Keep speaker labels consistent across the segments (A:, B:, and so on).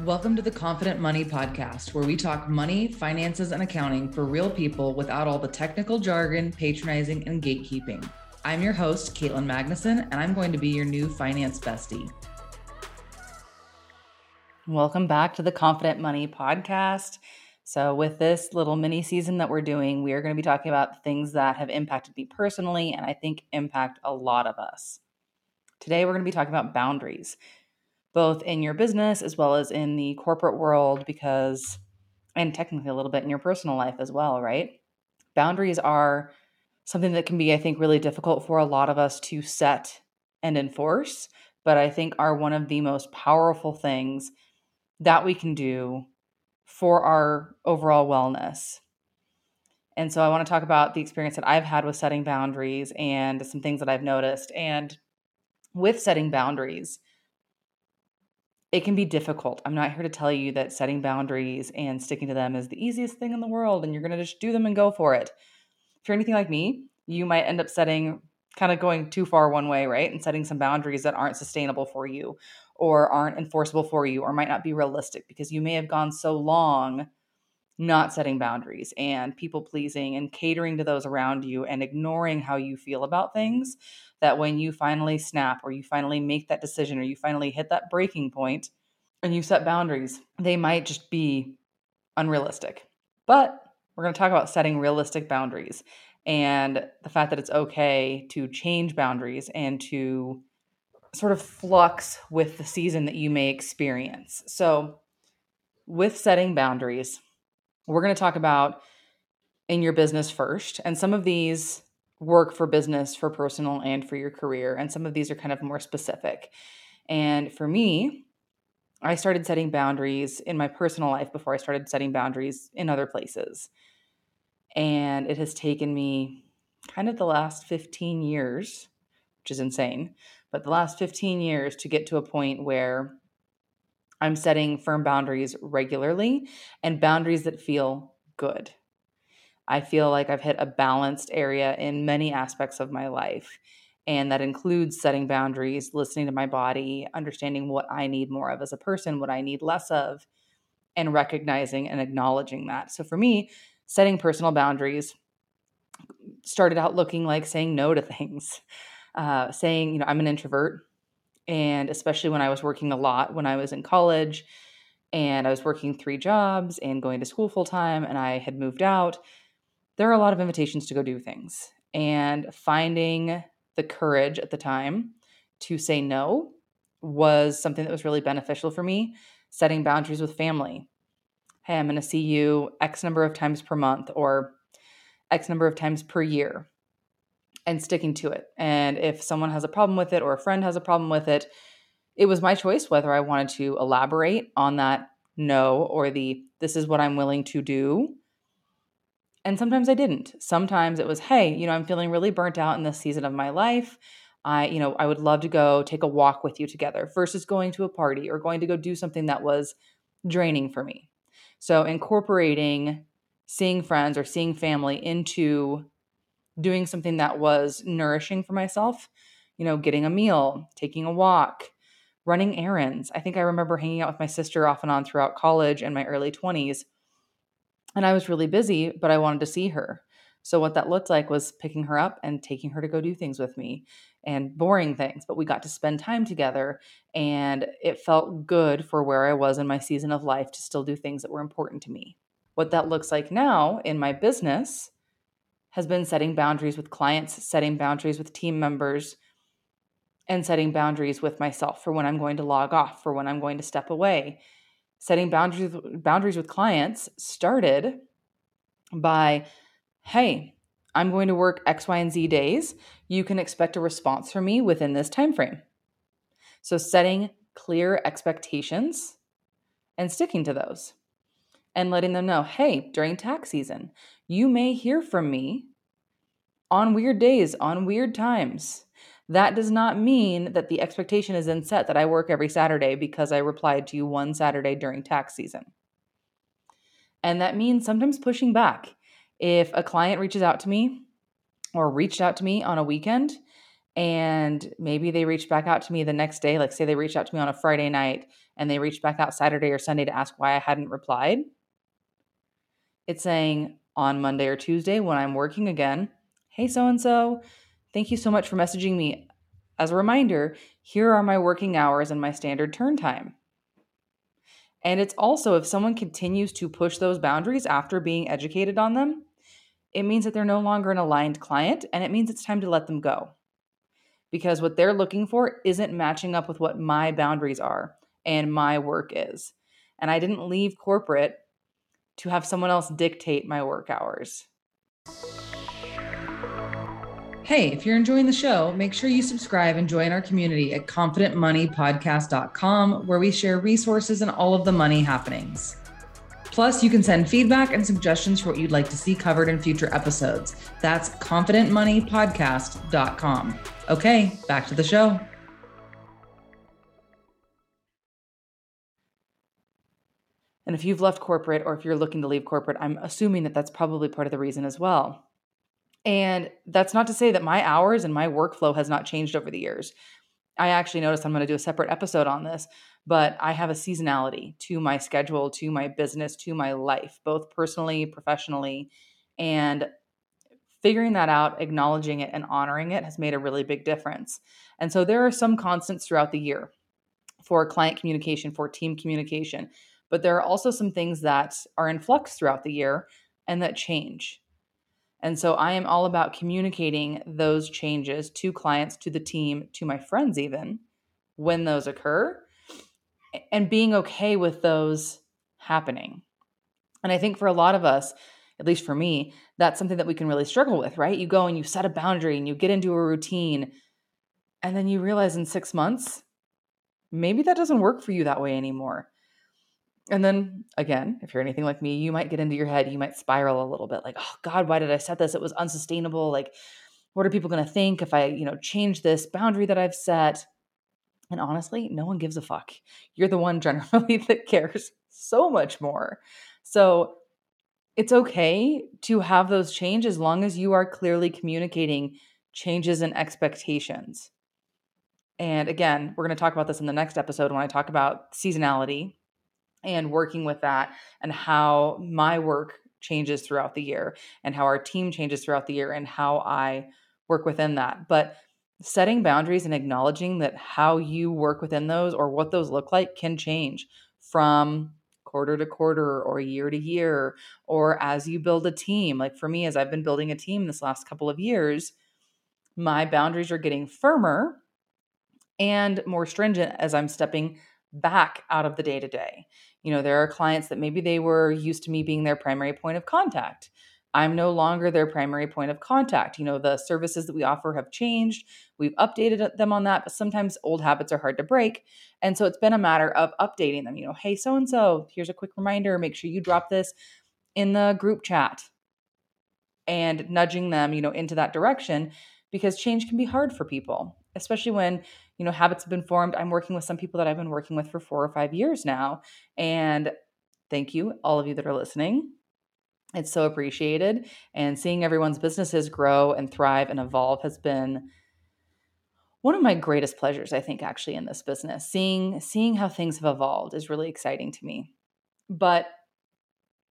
A: Welcome to the Confident Money Podcast, where we talk money, finances, and accounting for real people without all the technical jargon, patronizing, and gatekeeping. I'm your host, Caitlin Magnuson, and I'm going to be your new finance bestie. Welcome back to the Confident Money Podcast. So, with this little mini season that we're doing, we are going to be talking about things that have impacted me personally and I think impact a lot of us. Today, we're going to be talking about boundaries both in your business as well as in the corporate world because and technically a little bit in your personal life as well, right? Boundaries are something that can be I think really difficult for a lot of us to set and enforce, but I think are one of the most powerful things that we can do for our overall wellness. And so I want to talk about the experience that I've had with setting boundaries and some things that I've noticed. And with setting boundaries, it can be difficult. I'm not here to tell you that setting boundaries and sticking to them is the easiest thing in the world and you're going to just do them and go for it. If you're anything like me, you might end up setting kind of going too far one way, right? And setting some boundaries that aren't sustainable for you or aren't enforceable for you or might not be realistic because you may have gone so long not setting boundaries and people pleasing and catering to those around you and ignoring how you feel about things that when you finally snap or you finally make that decision or you finally hit that breaking point and you set boundaries, they might just be unrealistic. But we're going to talk about setting realistic boundaries and the fact that it's okay to change boundaries and to sort of flux with the season that you may experience. So, with setting boundaries, we're going to talk about in your business first. And some of these work for business, for personal, and for your career. And some of these are kind of more specific. And for me, I started setting boundaries in my personal life before I started setting boundaries in other places. And it has taken me kind of the last 15 years, which is insane, but the last 15 years to get to a point where I'm setting firm boundaries regularly and boundaries that feel good. I feel like I've hit a balanced area in many aspects of my life. And that includes setting boundaries, listening to my body, understanding what I need more of as a person, what I need less of, and recognizing and acknowledging that. So for me, setting personal boundaries started out looking like saying no to things, uh, saying, you know, I'm an introvert. And especially when I was working a lot when I was in college and I was working three jobs and going to school full time and I had moved out, there are a lot of invitations to go do things. And finding the courage at the time to say no was something that was really beneficial for me. Setting boundaries with family. Hey, I'm going to see you X number of times per month or X number of times per year and sticking to it. And if someone has a problem with it or a friend has a problem with it, it was my choice whether I wanted to elaborate on that no or the this is what I'm willing to do. And sometimes I didn't. Sometimes it was, hey, you know, I'm feeling really burnt out in this season of my life. I, you know, I would love to go take a walk with you together versus going to a party or going to go do something that was draining for me. So incorporating seeing friends or seeing family into doing something that was nourishing for myself, you know, getting a meal, taking a walk, running errands. I think I remember hanging out with my sister off and on throughout college and my early 20s. And I was really busy, but I wanted to see her. So, what that looked like was picking her up and taking her to go do things with me and boring things, but we got to spend time together. And it felt good for where I was in my season of life to still do things that were important to me. What that looks like now in my business has been setting boundaries with clients, setting boundaries with team members, and setting boundaries with myself for when I'm going to log off, for when I'm going to step away. Setting boundaries boundaries with clients started by hey, I'm going to work X, Y, and Z days. You can expect a response from me within this time frame. So setting clear expectations and sticking to those and letting them know, hey, during tax season, you may hear from me on weird days, on weird times. That does not mean that the expectation is then set that I work every Saturday because I replied to you one Saturday during tax season. And that means sometimes pushing back. If a client reaches out to me or reached out to me on a weekend and maybe they reach back out to me the next day, like say they reached out to me on a Friday night and they reached back out Saturday or Sunday to ask why I hadn't replied. It's saying on Monday or Tuesday when I'm working again, hey, so and so, thank you so much for messaging me. As a reminder, here are my working hours and my standard turn time. And it's also if someone continues to push those boundaries after being educated on them, it means that they're no longer an aligned client and it means it's time to let them go. Because what they're looking for isn't matching up with what my boundaries are and my work is. And I didn't leave corporate to have someone else dictate my work hours. Hey, if you're enjoying the show, make sure you subscribe and join our community at confidentmoneypodcast.com, where we share resources and all of the money happenings. Plus, you can send feedback and suggestions for what you'd like to see covered in future episodes. That's confidentmoneypodcast.com. Okay, back to the show. And if you've left corporate or if you're looking to leave corporate, I'm assuming that that's probably part of the reason as well. And that's not to say that my hours and my workflow has not changed over the years. I actually noticed I'm going to do a separate episode on this, but I have a seasonality to my schedule, to my business, to my life, both personally, professionally. And figuring that out, acknowledging it, and honoring it has made a really big difference. And so there are some constants throughout the year for client communication, for team communication, but there are also some things that are in flux throughout the year and that change. And so I am all about communicating those changes to clients, to the team, to my friends, even when those occur, and being okay with those happening. And I think for a lot of us, at least for me, that's something that we can really struggle with, right? You go and you set a boundary and you get into a routine, and then you realize in six months, maybe that doesn't work for you that way anymore. And then again, if you're anything like me, you might get into your head, you might spiral a little bit like, oh God, why did I set this? It was unsustainable. Like, what are people going to think if I, you know, change this boundary that I've set? And honestly, no one gives a fuck. You're the one generally that cares so much more. So it's okay to have those change as long as you are clearly communicating changes and expectations. And again, we're going to talk about this in the next episode when I talk about seasonality and working with that and how my work changes throughout the year and how our team changes throughout the year and how I work within that. But setting boundaries and acknowledging that how you work within those or what those look like can change from quarter to quarter or year to year or as you build a team like for me as i've been building a team this last couple of years my boundaries are getting firmer and more stringent as i'm stepping back out of the day to day you know there are clients that maybe they were used to me being their primary point of contact I'm no longer their primary point of contact. You know, the services that we offer have changed. We've updated uh, them on that, but sometimes old habits are hard to break. And so it's been a matter of updating them. You know, hey, so and so, here's a quick reminder. Make sure you drop this in the group chat and nudging them, you know, into that direction because change can be hard for people, especially when, you know, habits have been formed. I'm working with some people that I've been working with for four or five years now. And thank you, all of you that are listening it's so appreciated. And seeing everyone's businesses grow and thrive and evolve has been one of my greatest pleasures, I think, actually, in this business. Seeing seeing how things have evolved is really exciting to me. But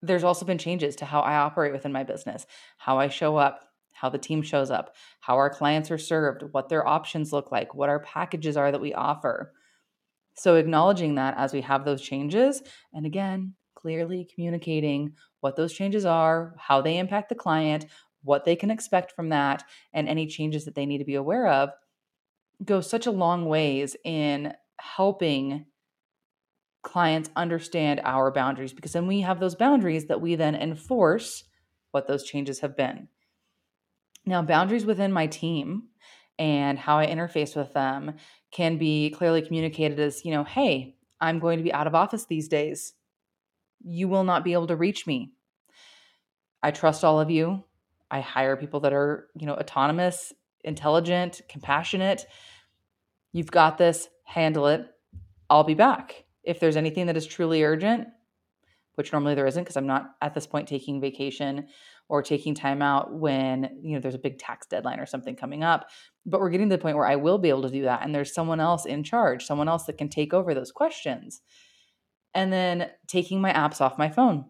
A: there's also been changes to how I operate within my business, how I show up, how the team shows up, how our clients are served, what their options look like, what our packages are that we offer. So, acknowledging that as we have those changes, and again, clearly communicating what those changes are, how they impact the client, what they can expect from that, and any changes that they need to be aware of goes such a long ways in helping clients understand our boundaries because then we have those boundaries that we then enforce what those changes have been. Now, boundaries within my team and how I interface with them can be clearly communicated as, you know, hey, I'm going to be out of office these days you will not be able to reach me. I trust all of you. I hire people that are, you know, autonomous, intelligent, compassionate. You've got this, handle it. I'll be back. If there's anything that is truly urgent, which normally there isn't because I'm not at this point taking vacation or taking time out when, you know, there's a big tax deadline or something coming up. But we're getting to the point where I will be able to do that and there's someone else in charge, someone else that can take over those questions. And then taking my apps off my phone.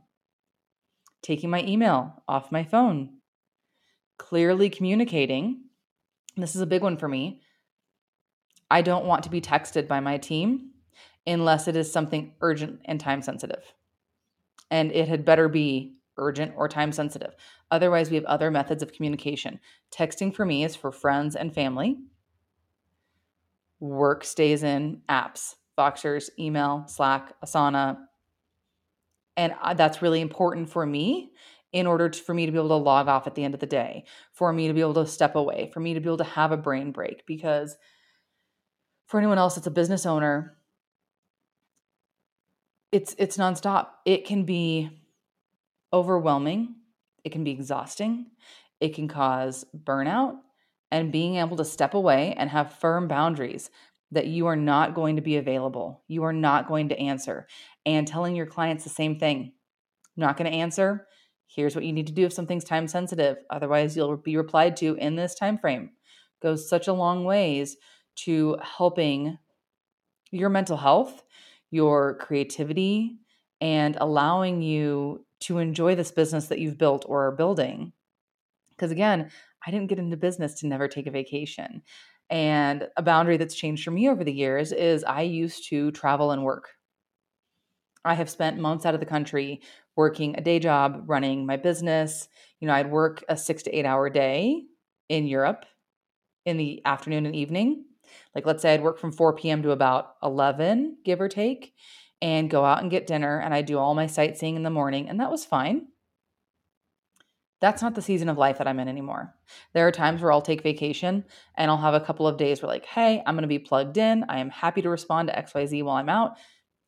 A: Taking my email off my phone. Clearly communicating. This is a big one for me. I don't want to be texted by my team unless it is something urgent and time sensitive. And it had better be urgent or time sensitive. Otherwise, we have other methods of communication. Texting for me is for friends and family. Work stays in apps, Voxers, email, Slack, Asana. And uh, that's really important for me in order to, for me to be able to log off at the end of the day, for me to be able to step away, for me to be able to have a brain break. Because for anyone else that's a business owner, it's it's nonstop. It can be overwhelming, it can be exhausting, it can cause burnout, and being able to step away and have firm boundaries that you are not going to be available, you are not going to answer, and telling your clients the same thing. Not going to answer. Here's what you need to do if something's time sensitive. Otherwise, you'll be replied to in this time frame. Goes such a long ways to helping your mental health your creativity and allowing you to enjoy this business that you've built or are building. Because again, I didn't get into business to never take a vacation. And a boundary that's changed for me over the years is I used to travel and work. I have spent months out of the country working a day job, running my business. You know, I'd work a six to eight hour day in Europe in the afternoon and evening. Like, let's say I'd work from 4 p.m. to about 11, give or take, and go out and get dinner. And I do all my sightseeing in the morning. And that was fine. That's not the season of life that I'm in anymore. There are times where I'll take vacation and I'll have a couple of days where, like, hey, I'm going to be plugged in. I am happy to respond to XYZ while I'm out.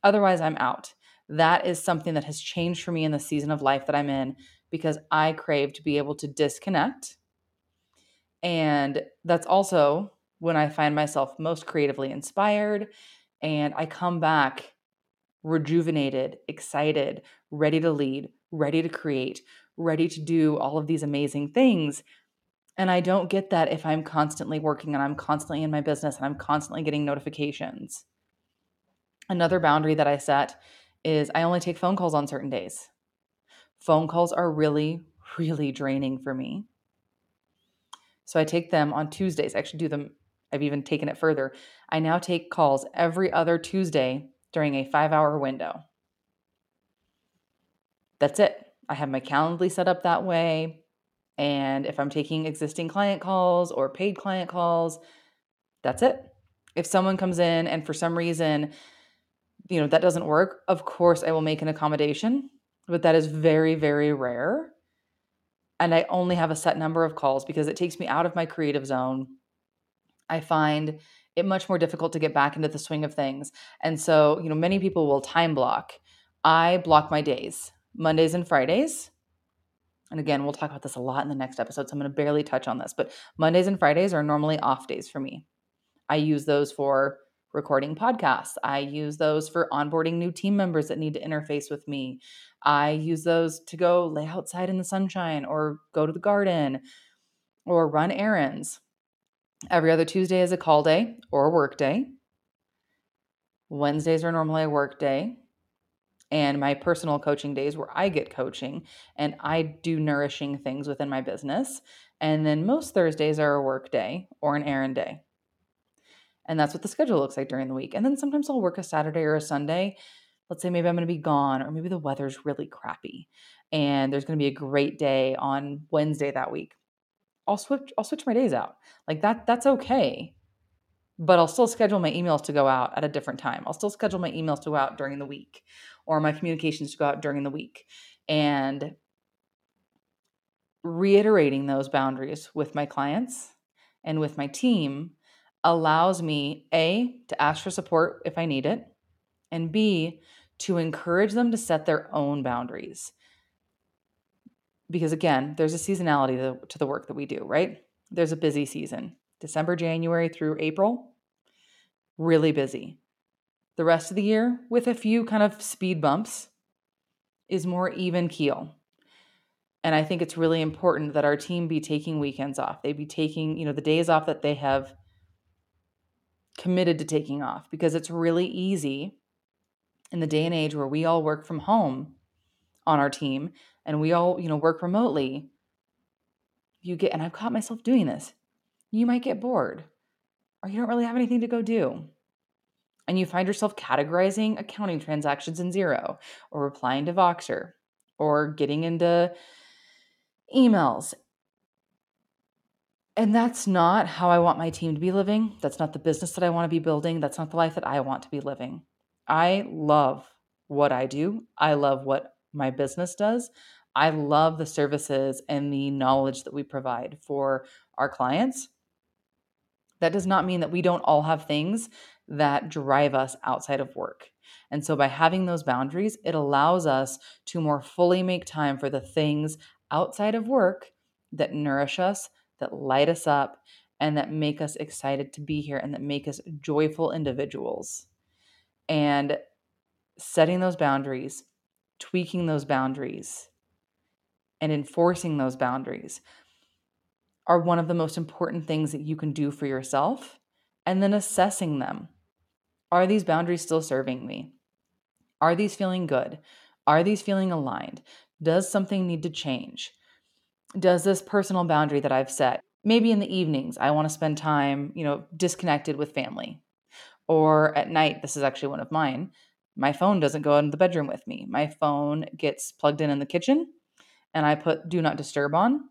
A: Otherwise, I'm out. That is something that has changed for me in the season of life that I'm in because I crave to be able to disconnect. And that's also when I find myself most creatively inspired and I come back rejuvenated, excited, ready to lead, ready to create, ready to do all of these amazing things. And I don't get that if I'm constantly working and I'm constantly in my business and I'm constantly getting notifications. Another boundary that I set is I only take phone calls on certain days. Phone calls are really, really draining for me. So I take them on Tuesdays. I actually do them I've even taken it further. I now take calls every other Tuesday during a five hour window. That's it. I have my Calendly set up that way. And if I'm taking existing client calls or paid client calls, that's it. If someone comes in and for some reason, you know, that doesn't work, of course I will make an accommodation, but that is very, very rare. And I only have a set number of calls because it takes me out of my creative zone I find it much more difficult to get back into the swing of things. And so, you know, many people will time block. I block my days, Mondays and Fridays. And again, we'll talk about this a lot in the next episode, so I'm going to barely touch on this, but Mondays and Fridays are normally off days for me. I use those for recording podcasts. I use those for onboarding new team members that need to interface with me. I use those to go lay outside in the sunshine or go to the garden or run errands. Every other Tuesday is a call day or a work day. Wednesdays are normally a work day. And my personal coaching days where I get coaching and I do nourishing things within my business. And then most Thursdays are a work day or an errand day. And that's what the schedule looks like during the week. And then sometimes I'll work a Saturday or a Sunday. Let's say maybe I'm going to be gone, or maybe the weather's really crappy and there's going to be a great day on Wednesday that week. I'll switch I'll switch my days out. Like that that's okay. But I'll still schedule my emails to go out at a different time. I'll still schedule my emails to go out during the week or my communications to go out during the week. And reiterating those boundaries with my clients and with my team allows me A to ask for support if I need it and B to encourage them to set their own boundaries because again, there's a seasonality to the work that we do, right? There's a busy season. December, January through April, really busy. The rest of the year, with a few kind of speed bumps, is more even keel. And I think it's really important that our team be taking weekends off. They be taking, you know, the days off that they have committed to taking off because it's really easy in the day and age where we all work from home on our team and we all, you know, work remotely. You get, and I've caught myself doing this. You might get bored or you don't really have anything to go do. And you find yourself categorizing accounting transactions in Xero or replying to Voxer or getting into emails. And that's not how I want my team to be living. That's not the business that I want to be building. That's not the life that I want to be living. I love what I do. I love what my business does. I love the services and the knowledge that we provide for our clients. That does not mean that we don't all have things that drive us outside of work. And so, by having those boundaries, it allows us to more fully make time for the things outside of work that nourish us, that light us up, and that make us excited to be here and that make us joyful individuals. And setting those boundaries, tweaking those boundaries, and enforcing those boundaries are one of the most important things that you can do for yourself. And then assessing them. Are these boundaries still serving me? Are these feeling good? Are these feeling aligned? Does something need to change? Does this personal boundary that I've set, maybe in the evenings, I want to spend time, you know, disconnected with family. Or at night, this is actually one of mine. My phone doesn't go in the bedroom with me. My phone gets plugged in in the kitchen and I put do not disturb on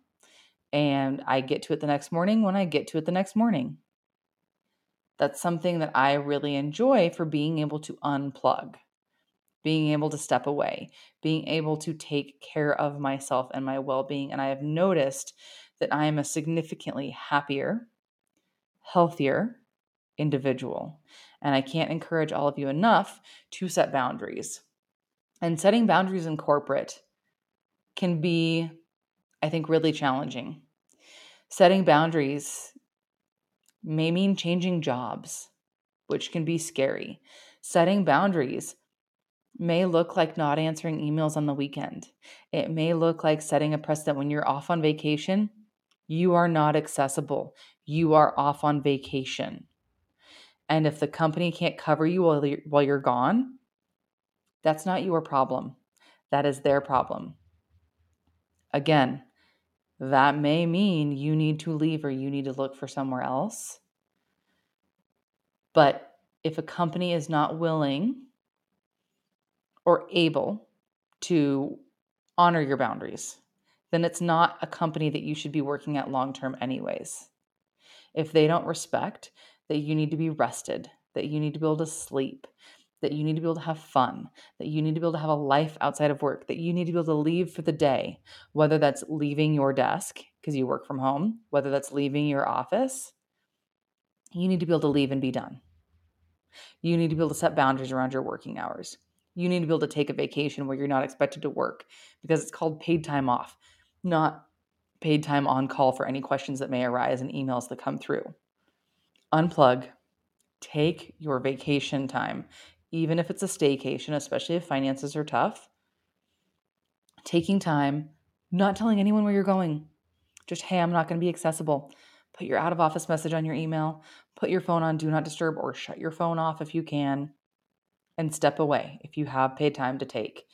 A: and I get to it the next morning when I get to it the next morning. That's something that I really enjoy for being able to unplug, being able to step away, being able to take care of myself and my well being. And I have noticed that I am a significantly happier, healthier individual. And I can't encourage all of you enough to set boundaries. And setting boundaries in corporate can be, I think, really challenging. Setting boundaries may mean changing jobs, which can be scary. Setting boundaries may look like not answering emails on the weekend. It may look like setting a precedent when you're off on vacation, you are not accessible. You are off on vacation. And if the company can't cover you while you're, while you're gone, that's not your problem. That is their problem. Again, that may mean you need to leave or you need to look for somewhere else. But if a company is not willing or able to honor your boundaries, then it's not a company that you should be working at long term, anyways. If they don't respect that you need to be rested, that you need to be able to sleep, that you need to be able to have fun, that you need to be able to have a life outside of work, that you need to be able to leave for the day, whether that's leaving your desk because you work from home, whether that's leaving your office. You need to be able to leave and be done. You need to be able to set boundaries around your working hours. You need to be able to take a vacation where you're not expected to work because it's called paid time off, not paid time on call for any questions that may arise and emails that come through. Unplug, take your vacation time even if it's a staycation, especially if finances are tough, taking time, not telling anyone where you're going. Just, hey, I'm not going to be accessible. Put your out of office message on your email, put your phone on do not disturb, or shut your phone off if you can, and step away if you have paid time to take.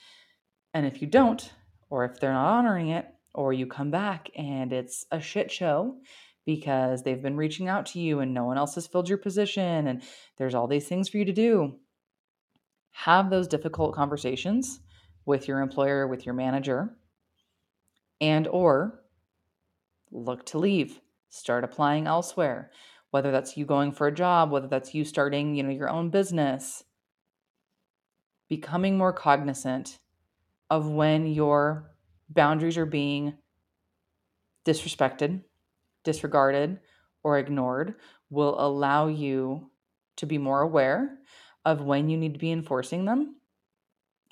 A: And if you don't, or if they're not honoring it, or you come back and it's a shit show because they've been reaching out to you and no one else has filled your position and there's all these things for you to do have those difficult conversations with your employer, with your manager, and or look to leave, start applying elsewhere, whether that's you going for a job, whether that's you starting, you know, your own business. Becoming more cognizant of when your boundaries are being disrespected, disregarded, or ignored will allow you to be more aware of when you need to be enforcing them,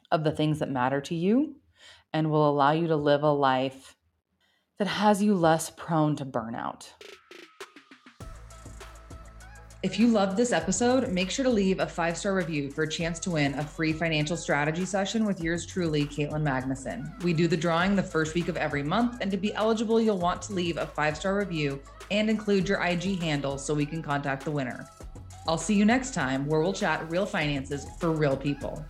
A: of the things that matter to you, and will allow you to live a life that has you less prone to burnout. If you loved this episode, make sure to leave a five star review for a chance to win a free financial strategy session with yours truly, Caitlin Magnuson. We do the drawing the first week of every month, and to be eligible, you'll want to leave a five star review and include your IG handle so we can contact the winner. I'll see you next time where we'll chat real finances for real people.